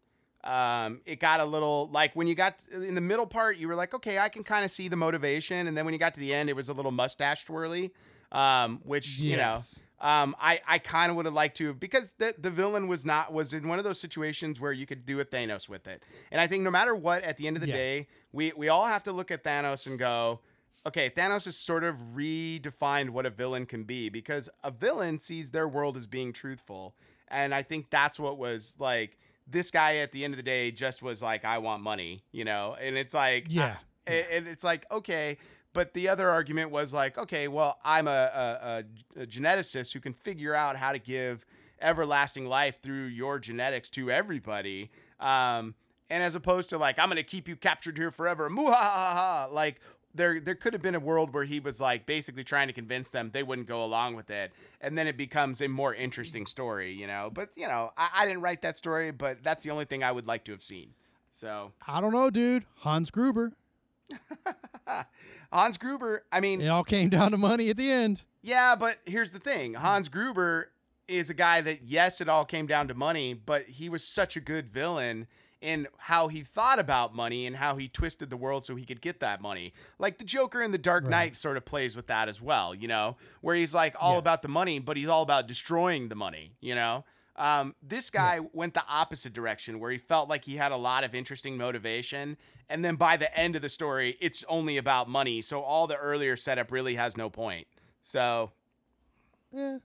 Um, it got a little like when you got in the middle part, you were like, okay, I can kind of see the motivation, and then when you got to the end, it was a little mustache twirly, um, which you know. Um, I, I kind of would have liked to have because the the villain was not was in one of those situations where you could do a Thanos with it, and I think no matter what, at the end of the Yeah. day, we we all have to look at Thanos and go, okay, Thanos has sort of redefined what a villain can be because a villain sees their world as being truthful, and I think that's what was like. This guy at the end of the day just was like, I want money, you know, and it's like, Yeah. I- and it's like okay but the other argument was like okay well i'm a, a, a, geneticist who can figure out how to give everlasting life through your genetics to everybody um, and as opposed to like i'm gonna keep you captured here forever Muhahaha. like there there could have been a world where he was like basically trying to convince them they wouldn't go along with it and then it becomes a more interesting story you know but you know i, I didn't write that story but that's the only thing i would like to have seen so I don't know, dude. Hans Gruber. Hans Gruber, I mean, It all came down to money at the end. yeah, but here's the thing. Hans Gruber is a guy that yes, it all came down to money, but he was such a good villain in how he thought about money and how he twisted the world so he could get that money. Like the Joker in The Dark Right. Knight sort of plays with that as well, you know, where he's like all Yes. about the money, but he's all about destroying the money, you know? Um, this guy went the opposite direction where he felt like he had a lot of interesting motivation. And then by the end of the story, it's only about money. So all the earlier setup really has no point. So Yeah.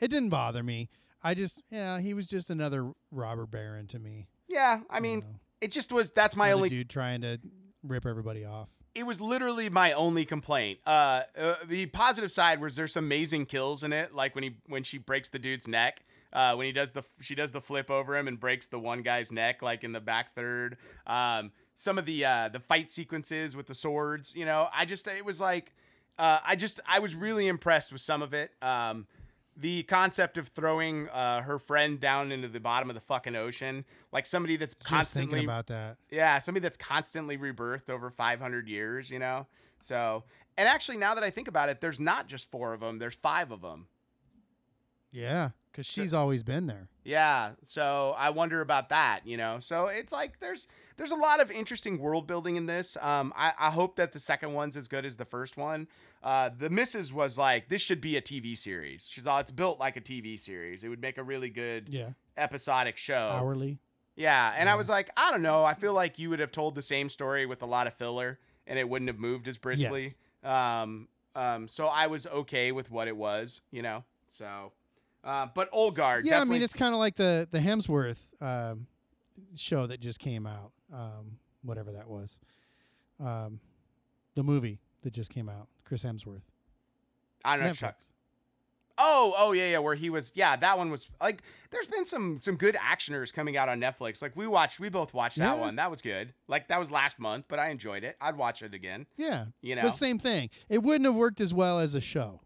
It didn't bother me. I just, you know, he was just another robber baron to me. yeah, I mean, it just was, that's my Another only dude trying to rip everybody off. it was literally my only complaint. Uh, uh, the positive side was there's some amazing kills in it, like when he when she breaks the dude's neck. Uh, when he does the she does the flip over him and breaks the one guy's neck, like in the back third. Um, some of the uh, the fight sequences with the swords, you know, I just it was like uh, I just I was really impressed with some of it. Um, the concept of throwing uh, her friend down into the bottom of the fucking ocean, like somebody that's Just constantly about that. yeah, somebody that's constantly rebirthed over 500 years, you know? So, and actually, now that I think about it, there's not just four of them, there's five of them. Yeah. Because she's always been there. Yeah, so I wonder about that, you know. So it's like there's there's a lot of interesting world building in this. Um, I, I hope that the second one's as good as the first one. Uh, the missus was like, this should be a TV series. She's all, it's built like a TV series. It would make a really good Yeah, episodic show. hourly. Yeah, and I was like, I don't know. I feel like you would have told the same story with a lot of filler, and it wouldn't have moved as briskly. Um, um, so I was okay with what it was, you know. So, uh, but Old Guard, Yeah, I mean it's kind of like the the Hemsworth um, show that just came out, um, whatever that was, um, the movie that just came out, Chris Hemsworth. I don't know. Netflix. Chuck. Oh, oh yeah, yeah. Where he was, yeah, that one was like. There's been some some good actioners coming out on Netflix. Like we watched, we both watched that Yeah. one. That was good. Like that was last month, but I enjoyed it. I'd watch it again. Yeah, You know, but same thing. It wouldn't have worked as well as a show.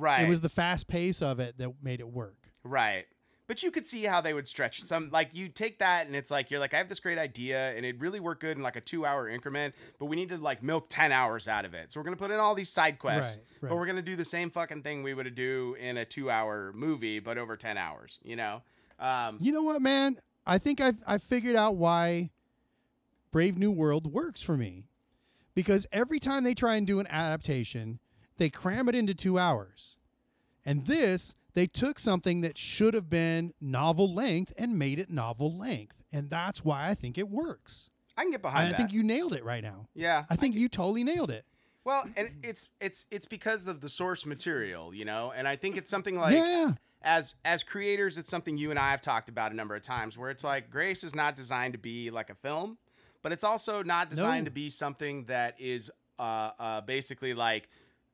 Right? It was the fast pace of it that made it work. Right. But you could see how they would stretch some like you take that and it's like you're like I have this great idea and it really worked good in like a 2-hour increment, but we need to like milk 10 hours out of it. So we're going to put in all these side quests, Right, but we're going to do the same fucking thing we would do in a 2-hour movie but over 10 hours, you know? Um You know what, man? I think I've I figured out why Brave New World works for me. Because every time they try and do an adaptation, they cram it into two hours. And this, they took something that should have been novel length and made it novel length. And that's why I think it works. I can get behind And I think you nailed it right now. yeah. I think you totally nailed it. Well, and it's it's it's because of the source material, you know? And I think it's something like yeah. as as creators it's something you and i have talked about a number of times where it's like grace is not designed to be like a film but it's also not designed No. to be something that is uh, uh, basically like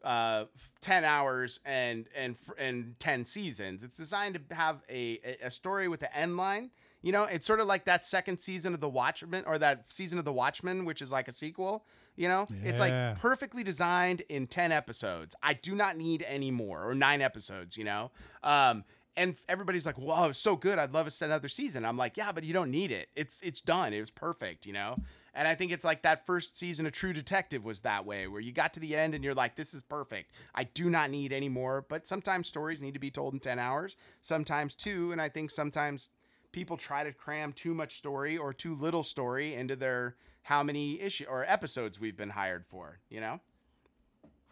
uh, 10 hours and and and 10 seasons it's designed to have a, a- story with an end line you know it's sort of like that second season of the watchmen or that season of the watchmen which is like a sequel you know it's like perfectly designed in 10 episodes. I do not need any more or nine episodes, you know? Um, and everybody's like, "Wow, it's so good! I'd love to another season." I'm like, "Yeah, but you don't need it. It's it's done. It was perfect, you know." And I think it's like that first season of True Detective was that way, where you got to the end and you're like, "This is perfect. I do not need any more." But sometimes stories need to be told in ten hours, sometimes two, and I think sometimes people try to cram too much story or too little story into their how many issue or episodes we've been hired for, you know?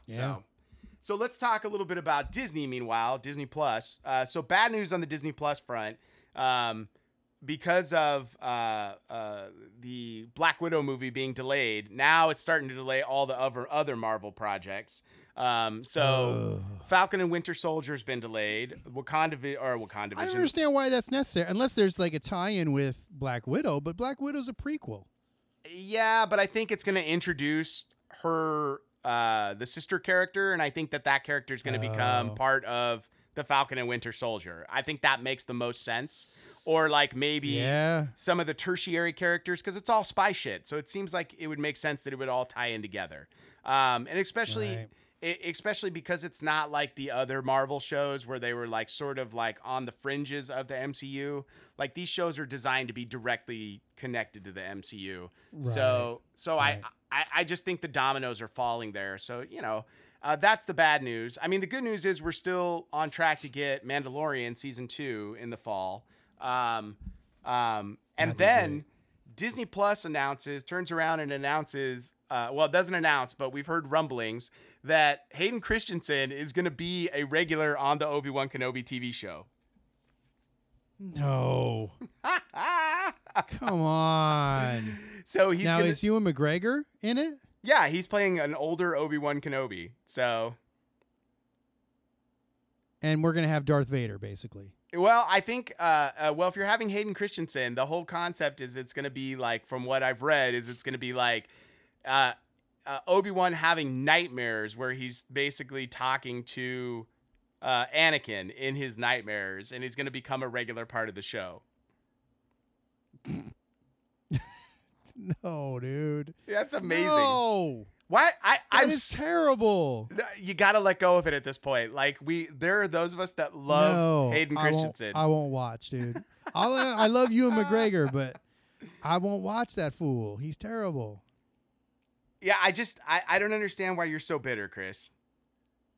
Yeah. So so let's talk a little bit about Disney meanwhile, Disney Plus. Uh, so bad news on the Disney Plus front. Um, because of uh, uh, the Black Widow movie being delayed, now it's starting to delay all the other other Marvel projects. Um, so Falcon and Winter Soldier's been delayed. Wakanda Vi- or Wakanda I don't understand why that's necessary, unless there's like a tie-in with Black Widow. But Black Widow's a prequel. Yeah, but I think it's going to introduce her, uh, the sister character, and I think that that character is going to become Oh. part of the Falcon and Winter Soldier. I think that makes the most sense. Or like maybe Yeah. some of the tertiary characters, because it's all spy shit. So it seems like it would make sense that it would all tie in together. Um, and especially. Right. e- Especially because it's not like the other Marvel shows where they were like sort of like on the fringes of the MCU. Like these shows are designed to be directly connected to the MCU. So so Right. I, I I just think the dominoes are falling there. So you know. Uh, that's the bad news. I mean, the good news is we're still on track to get Mandalorian season two in the fall. Um, um, and then great. Disney Plus announces, turns around and announces, uh, well, it doesn't announce, but we've heard rumblings that Hayden Christensen is going to be a regular on the Obi Wan Kenobi TV show. No. Come on. so he's now gonna, is Ewan McGregor in it? yeah, he's playing an older Obi Wan Kenobi. So And we're gonna have Darth Vader, basically. Well, I think, uh, uh, well, if you're having Hayden Christensen, the whole concept is it's going to be like, from what I've read, is it's going to be like uh, uh, Obi Wan having nightmares where he's basically talking to uh, Anakin in his nightmares, and he's going to become a regular part of the show. No, dude. That's amazing. No. Why? I, I'm. terrible. You got to let go of it at this point. Like we, there are those of us that love no, Hayden I won't- Christensen. I won't watch, dude. I'll, I love Ewan McGregor, but I won't watch that fool. He's terrible. yeah, I just, I, I don't understand why you're so bitter, Chris.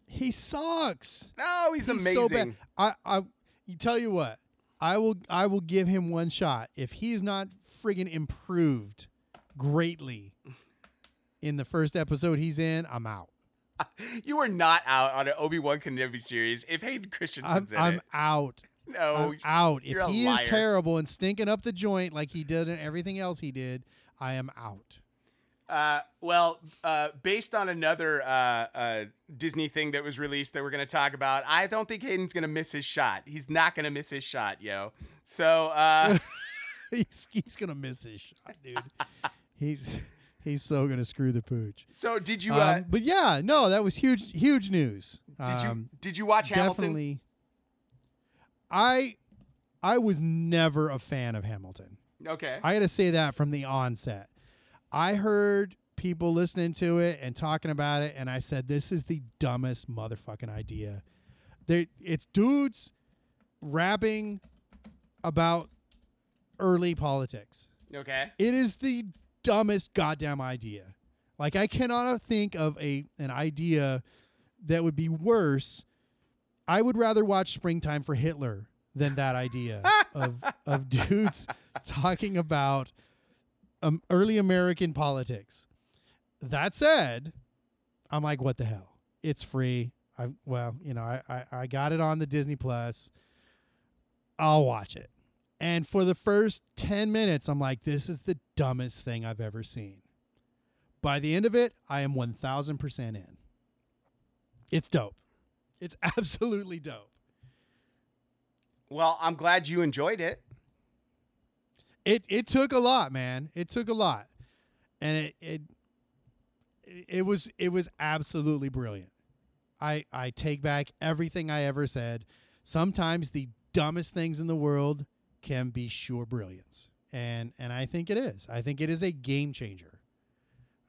He sucks. No, he's, He's amazing. so bad. I, I, you tell you what, I will I will give him one shot. If he's not friggin' improved greatly in the first episode he's in, I'm out. You are not out on an Obi Wan Kenobi series if Hayden I'm, Christensen's in I'm it. out. No, I'm out. If he liar. is terrible and stinking up the joint like he did and everything else he did, I am out. Uh, well, uh, based on another uh, uh, Disney thing that was released that we're going to talk about, I don't think Hayden's going to miss his shot. He's not going to miss his shot, yo. So, uh, he's, he's gonna miss his shot, dude. he's he's so gonna screw the pooch. so did you? Uh, Um, but yeah, no, that was huge, huge news. did you? Um, Did you watch Hamilton? definitely. I I was never a fan of Hamilton. Okay. I got to say that from the onset. I heard people listening to it and talking about it, and I said, "This is the dumbest motherfucking idea." There, it's dudes rapping about early politics. okay. It is the dumbest goddamn idea. Like I cannot think of a an idea that would be worse. I would rather watch Springtime for Hitler than that idea of of dudes talking about um, early American politics. That said, I'm like, what the hell? It's free. I well, you know, I, I I got it on the Disney Plus. I'll watch it. And for the first 10 minutes, I'm like, this is the dumbest thing I've ever seen. By the end of it, I am 1000% in. It's dope. It's absolutely dope. Well, I'm glad you enjoyed it. It it took a lot, man. It took a lot. And it it it was it was absolutely brilliant. I I take back everything I ever said. Sometimes the dumbest things in the world can be sure brilliance. And and I think it is. I think it is a game changer.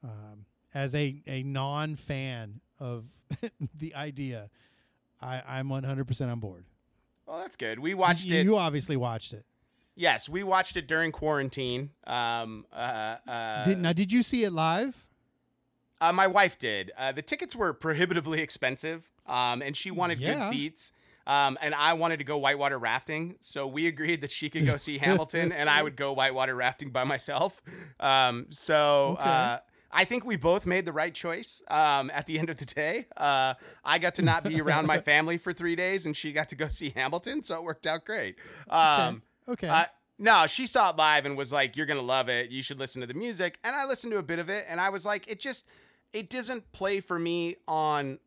Um, as a, a non fan of the idea, I, I'm 100% on board. Well, that's good. We watched you, it. You obviously watched it. yes, we watched it during quarantine. Um, uh, uh, did, now, did you see it live? Uh, my wife did. Uh, the tickets were prohibitively expensive, um, and she wanted Yeah. good seats. Um, and I wanted to go whitewater rafting, so we agreed that she could go see Hamilton, and I would go whitewater rafting by myself. Um, so Okay. uh, I think we both made the right choice. Um, at the end of the day, uh, I got to not be around my family for three days, and she got to go see Hamilton, so it worked out great. Um, Okay. uh, no, she saw it live and was like, "You're gonna love it. You should listen to the music." And I listened to a bit of it, and I was like, "It just, it doesn't play for me on."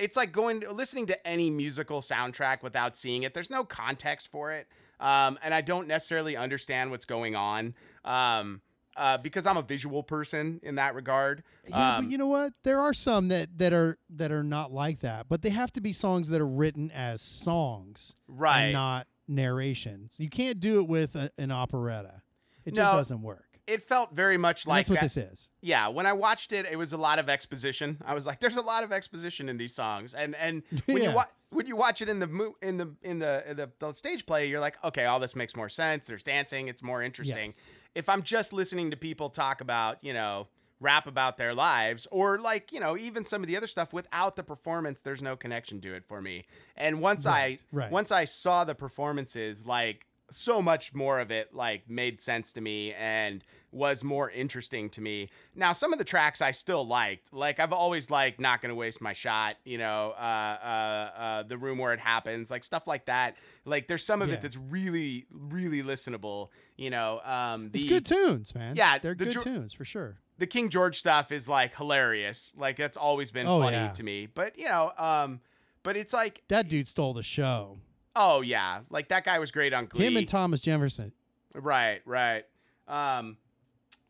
It's like going listening to any musical soundtrack without seeing it. There's no context for it, um, and I don't necessarily understand what's going on um, uh, because I'm a visual person in that regard. yeah, Um, but you know what? There are some that, that are that are not like that, but they have to be songs that are written as songs, right? and not narrations. You can't do it with a, an operetta. It just No, doesn't work. It felt very much And like that's what this is. yeah when i watched it it was a lot of exposition. I was like there's a lot of exposition in these songs. And and when you watch when you watch it in the mo- in the in the, in the the stage play you're like okay all this makes more sense. There's dancing. It's more interesting. Yes. if i'm just listening to people talk about you know rap about their lives or like you know even some of the other stuff without the performance there's no connection to it for me. And once Right, i right. once i saw the performances like so much more of it like made sense to me and was more interesting to me. Now, some of the tracks I still liked. Like I've always liked "Not Gonna Waste My Shot," you know, uh, uh, uh, "The Room Where It Happens," like stuff like that. Like there's some of Yeah. it that's really, really listenable. You know, um, the It's good tunes, man. Yeah, they're the good dr- tunes for sure. the King George stuff is like hilarious. Like that's always been Oh, funny yeah. to me. But you know, um, but it's like, That dude stole the show. oh yeah, like that guy was great on Glee. Him and Thomas Jefferson. Right, right. Um,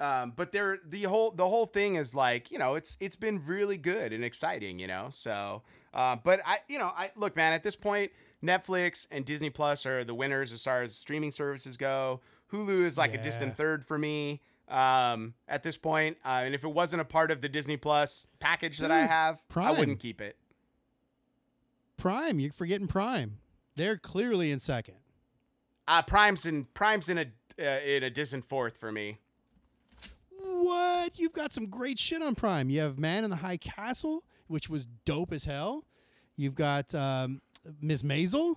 um, but there, the whole the whole thing is like, you know, it's it's been really good and exciting, you know. So, uh, but I, you know, I look, man. At this point, Netflix and Disney Plus are the winners as far as streaming services go. Hulu is like a distant third for me. Um, at this point, uh, and if it wasn't a part of the Disney Plus package that I Dude, have, I Prime. wouldn't keep it. Prime, you're forgetting Prime. They're clearly in second. Uh, Prime's in Prime's in a uh, in a distant fourth for me. What? You've got some great shit on Prime. You have Man in the High Castle, which was dope as hell. You've got um, Miss Maisel.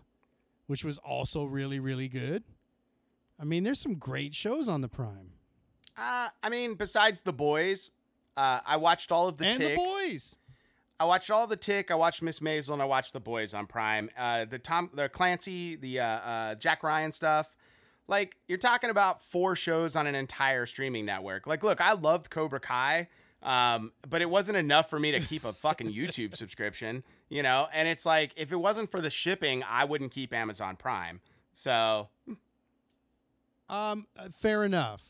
which was also really really good. I mean, there's some great shows on the Prime. Uh, I mean, besides the boys, uh, I watched all of the and Tick. the boys. I watched all the Tick. I watched Miss Maisel, and I watched the boys on Prime. Uh, the Tom, the Clancy, the uh, uh, Jack Ryan stuff. Like you're talking about four shows on an entire streaming network. Like, look, I loved Cobra Kai, um, but it wasn't enough for me to keep a fucking YouTube subscription. You know, and it's like if it wasn't for the shipping, I wouldn't keep Amazon Prime. So Um, uh, fair enough.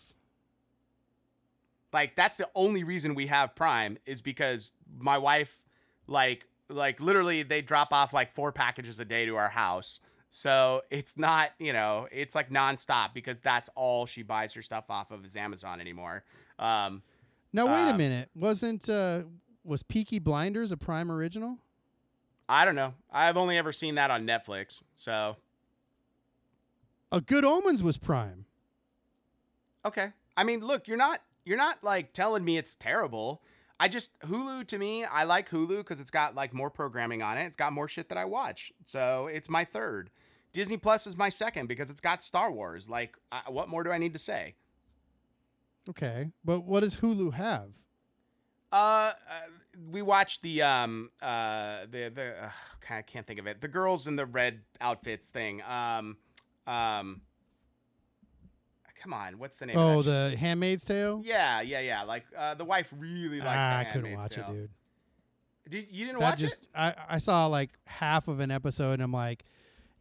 like that's the only reason we have prime is because my wife like like literally they drop off like four packages a day to our house so it's not you know it's like nonstop because that's all she buys her stuff off of is amazon anymore. Um Now wait a Um, minute. Wasn't uh was Peaky Blinders a Prime original? i don't know. I've only ever seen that on netflix so. A Good Omens was Prime. okay. I mean look you're not you're not like telling me it's terrible. I just hulu to me i like hulu because it's got like more programming on it. It's got more shit that i watch. So it's my third disney plus is my second because it's got star wars like I, what more do i need to say Okay, but what does Hulu have? uh, uh we watched the um uh the the uh, i can't think of it the girls in the red outfits thing um um come on what's the name Oh, of that sh- the Handmaid's Tale. yeah yeah yeah like uh the wife really likes ah, I couldn't watch Tale. it, dude. Did you didn't that watch just it? I, I saw like half of an episode and I'm like,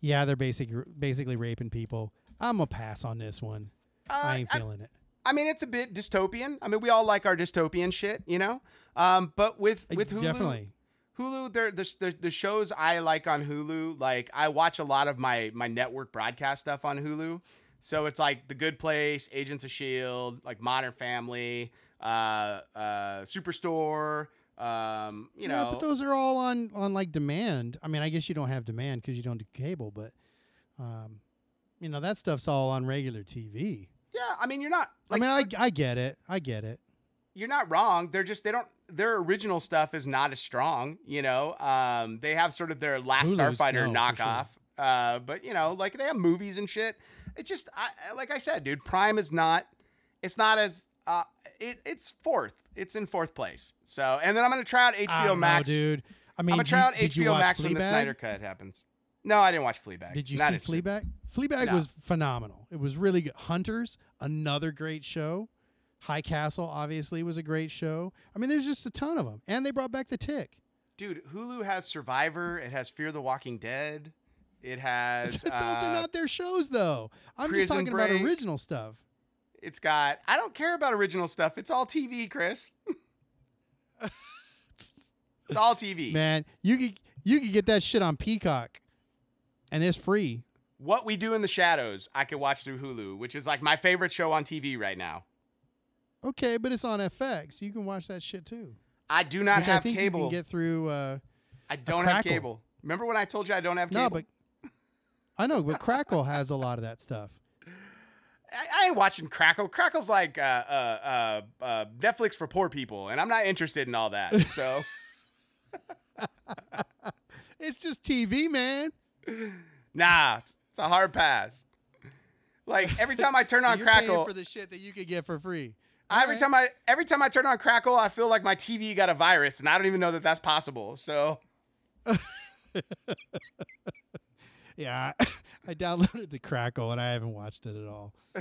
yeah, they're basic basically raping people. I'm gonna pass on this one. I Uh, ain't feeling it. I mean, it's a bit dystopian. I mean, we all like our dystopian shit, you know. Um, but with Uh, with Hulu, Definitely. Hulu, there the, the the shows I like on Hulu. Like I watch a lot of my my network broadcast stuff on Hulu. So it's like The Good Place, Agents of Shield, like Modern Family, uh, uh, Superstore. Um, you yeah, know, but those are all on on like demand. I mean, I guess you don't have demand because you don't do cable, but um, you know that stuff's all on regular TV. yeah. I mean, you're not. Like, I mean, I I get it. I get it. you're not wrong. They're just they don't their original stuff is not as strong, you know. Um they have sort of their last Hulu's, Starfighter no, for sure. knockoff. Uh but you know, like they have movies and shit. It just I- like I said, dude, Prime is not it's not as uh it, it's fourth. It's in fourth place. So, and then I'm going to try out HBO don't know, Max. dude. I mean, I'm gonna try out did HBO Max when the Snyder cut happens. No, I didn't watch Fleabag. Did you Not see interested. Fleabag? Fleabag No. was phenomenal. It was really good. Hunters, another great show. High Castle, obviously, was a great show. I mean, there's just a ton of them, and they brought back the Tick. Dude, Hulu has Survivor. It has Fear the Walking Dead. It has. Those uh, are not their shows, though. I'm just talking about original stuff. It's got. I don't care about original stuff. It's all TV, Chris. it's all TV. Man, you could you could get that shit on Peacock, and it's free. What We Do in the Shadows, I can watch through Hulu, which is like my favorite show on TV right now. Okay, but it's on FX. You can watch that shit too. I do not Which I have think cable. you can get through. Uh, I don't have cable. Remember when I told you I don't have cable? no, but I know, but Crackle has a lot of that stuff. I, I ain't watching Crackle. Crackle's like uh, uh, uh, uh, Netflix for poor people, and I'm not interested in all that. So It's just TV, man. nah, it's, a hard pass. Like every time I turn on you're paying Crackle, for the shit that you could get for free. every Alright. time I every time I turn on Crackle, I feel like my TV got a virus, and I don't even know that that's possible. So Yeah, I, downloaded the Crackle and I haven't watched it at all.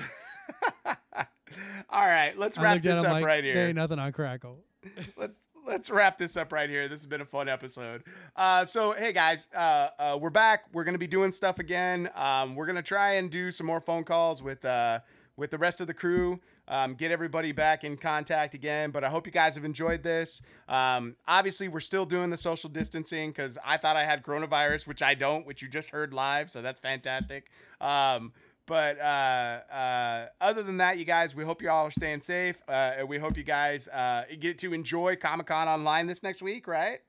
all right, let's wrap this up like, right There here. ain't nothing on Crackle. let's let's wrap this up right here. This has been a fun episode. Uh, so hey guys, uh, uh, we're back. We're gonna be doing stuff again. Um, we're gonna try and do some more phone calls with uh, with the rest of the crew. Um, get everybody back in contact again. But I hope you guys have enjoyed this. Um, obviously, we're still doing the social distancing because I thought I had coronavirus, which I don't, which you just heard live. So that's fantastic. Um, but uh, uh, other than that, you guys, we hope you all are staying safe. Uh, and we hope you guys uh, get to enjoy Comic Con online this next week, right?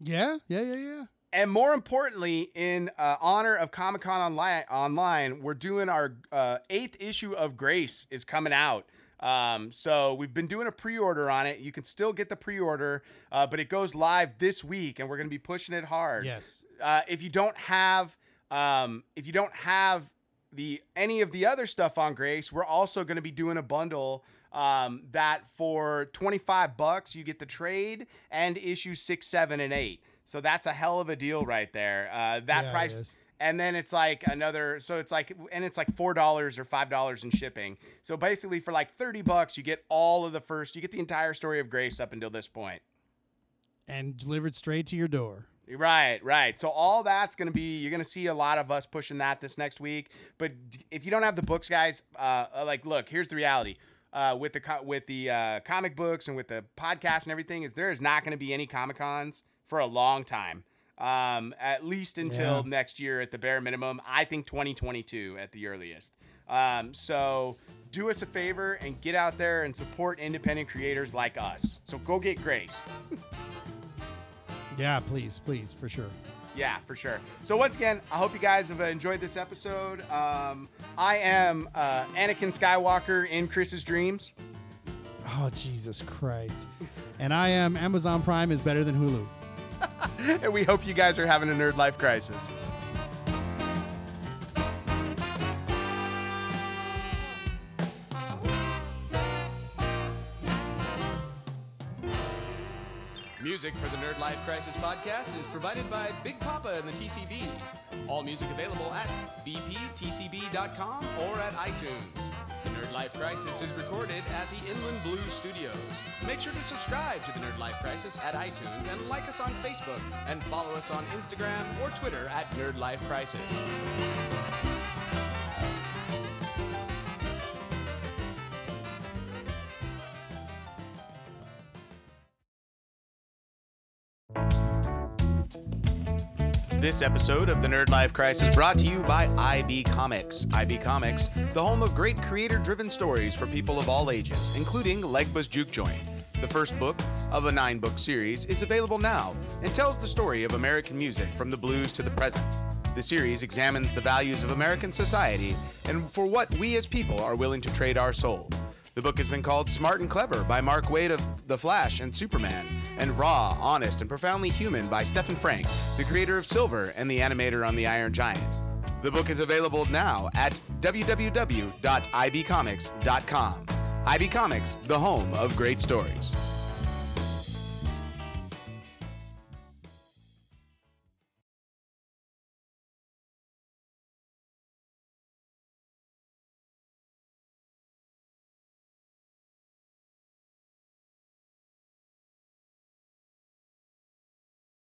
Yeah, yeah, yeah, yeah. And more importantly, in uh, honor of Comic Con online, online, we're doing our uh, eighth issue of Grace is coming out. Um, so we've been doing a pre-order on it. You can still get the pre-order, uh, but it goes live this week, and we're going to be pushing it hard. Yes. uh, if you don't have um, if you don't have the any of the other stuff on Grace, we're also going to be doing a bundle um, that for 25 bucks you get the trade and issue six, seven, and eight. So that's a hell of a deal right there. Uh, that Yeah, price. And then it's like another, so it's like, and it's like four dollars or five dollars in shipping. So basically, for like thirty bucks, you get all of the first, you get the entire story of Grace up until this point. And delivered straight to your door. Right, right. So all that's going to be you're going to see a lot of us pushing that this next week. But if you don't have the books, guys, uh, uh, like look, here's the reality. Uh, with the co- with the uh, comic books and with the podcast and everything, is there is not going to be any comic cons for a long time. Um, at least until Yeah. next year at the bare minimum. I think 2022 at the earliest. Um, so do us a favor and get out there and support independent creators like us. So go get Grace. Yeah, please, please, for sure. Yeah, for sure. So once again, I hope you guys have enjoyed this episode. Um, I am uh, Anakin Skywalker in Chris's dreams. Oh, Jesus Christ. And I am Amazon Prime is better than Hulu. and we hope you guys are having a nerd life crisis. Music for the Nerd Life Crisis podcast is provided by Big Papa and the TCB. All music available at bptcb.com or at iTunes. Nerd Life Crisis is recorded at the Inland Blue Studios. Make sure to subscribe to the Nerd Life Crisis at iTunes and like us on Facebook and follow us on Instagram or Twitter at Nerd Life Crisis. This episode of the Nerd Life Crisis brought to you by IB Comics. IB Comics, the home of great creator driven stories for people of all ages, including Legba's Juke Joint. The first book of a nine book series is available now and tells the story of American music from the blues to the present. The series examines the values of American society and for what we as people are willing to trade our soul. The book has been called Smart and Clever by Mark Waid of The Flash and Superman, and Raw, Honest, and Profoundly Human by Stephan Franck, the creator of Silver and the animator on The Iron Giant. The book is available now at www.ibcomics.com. IB Comics, the home of great stories.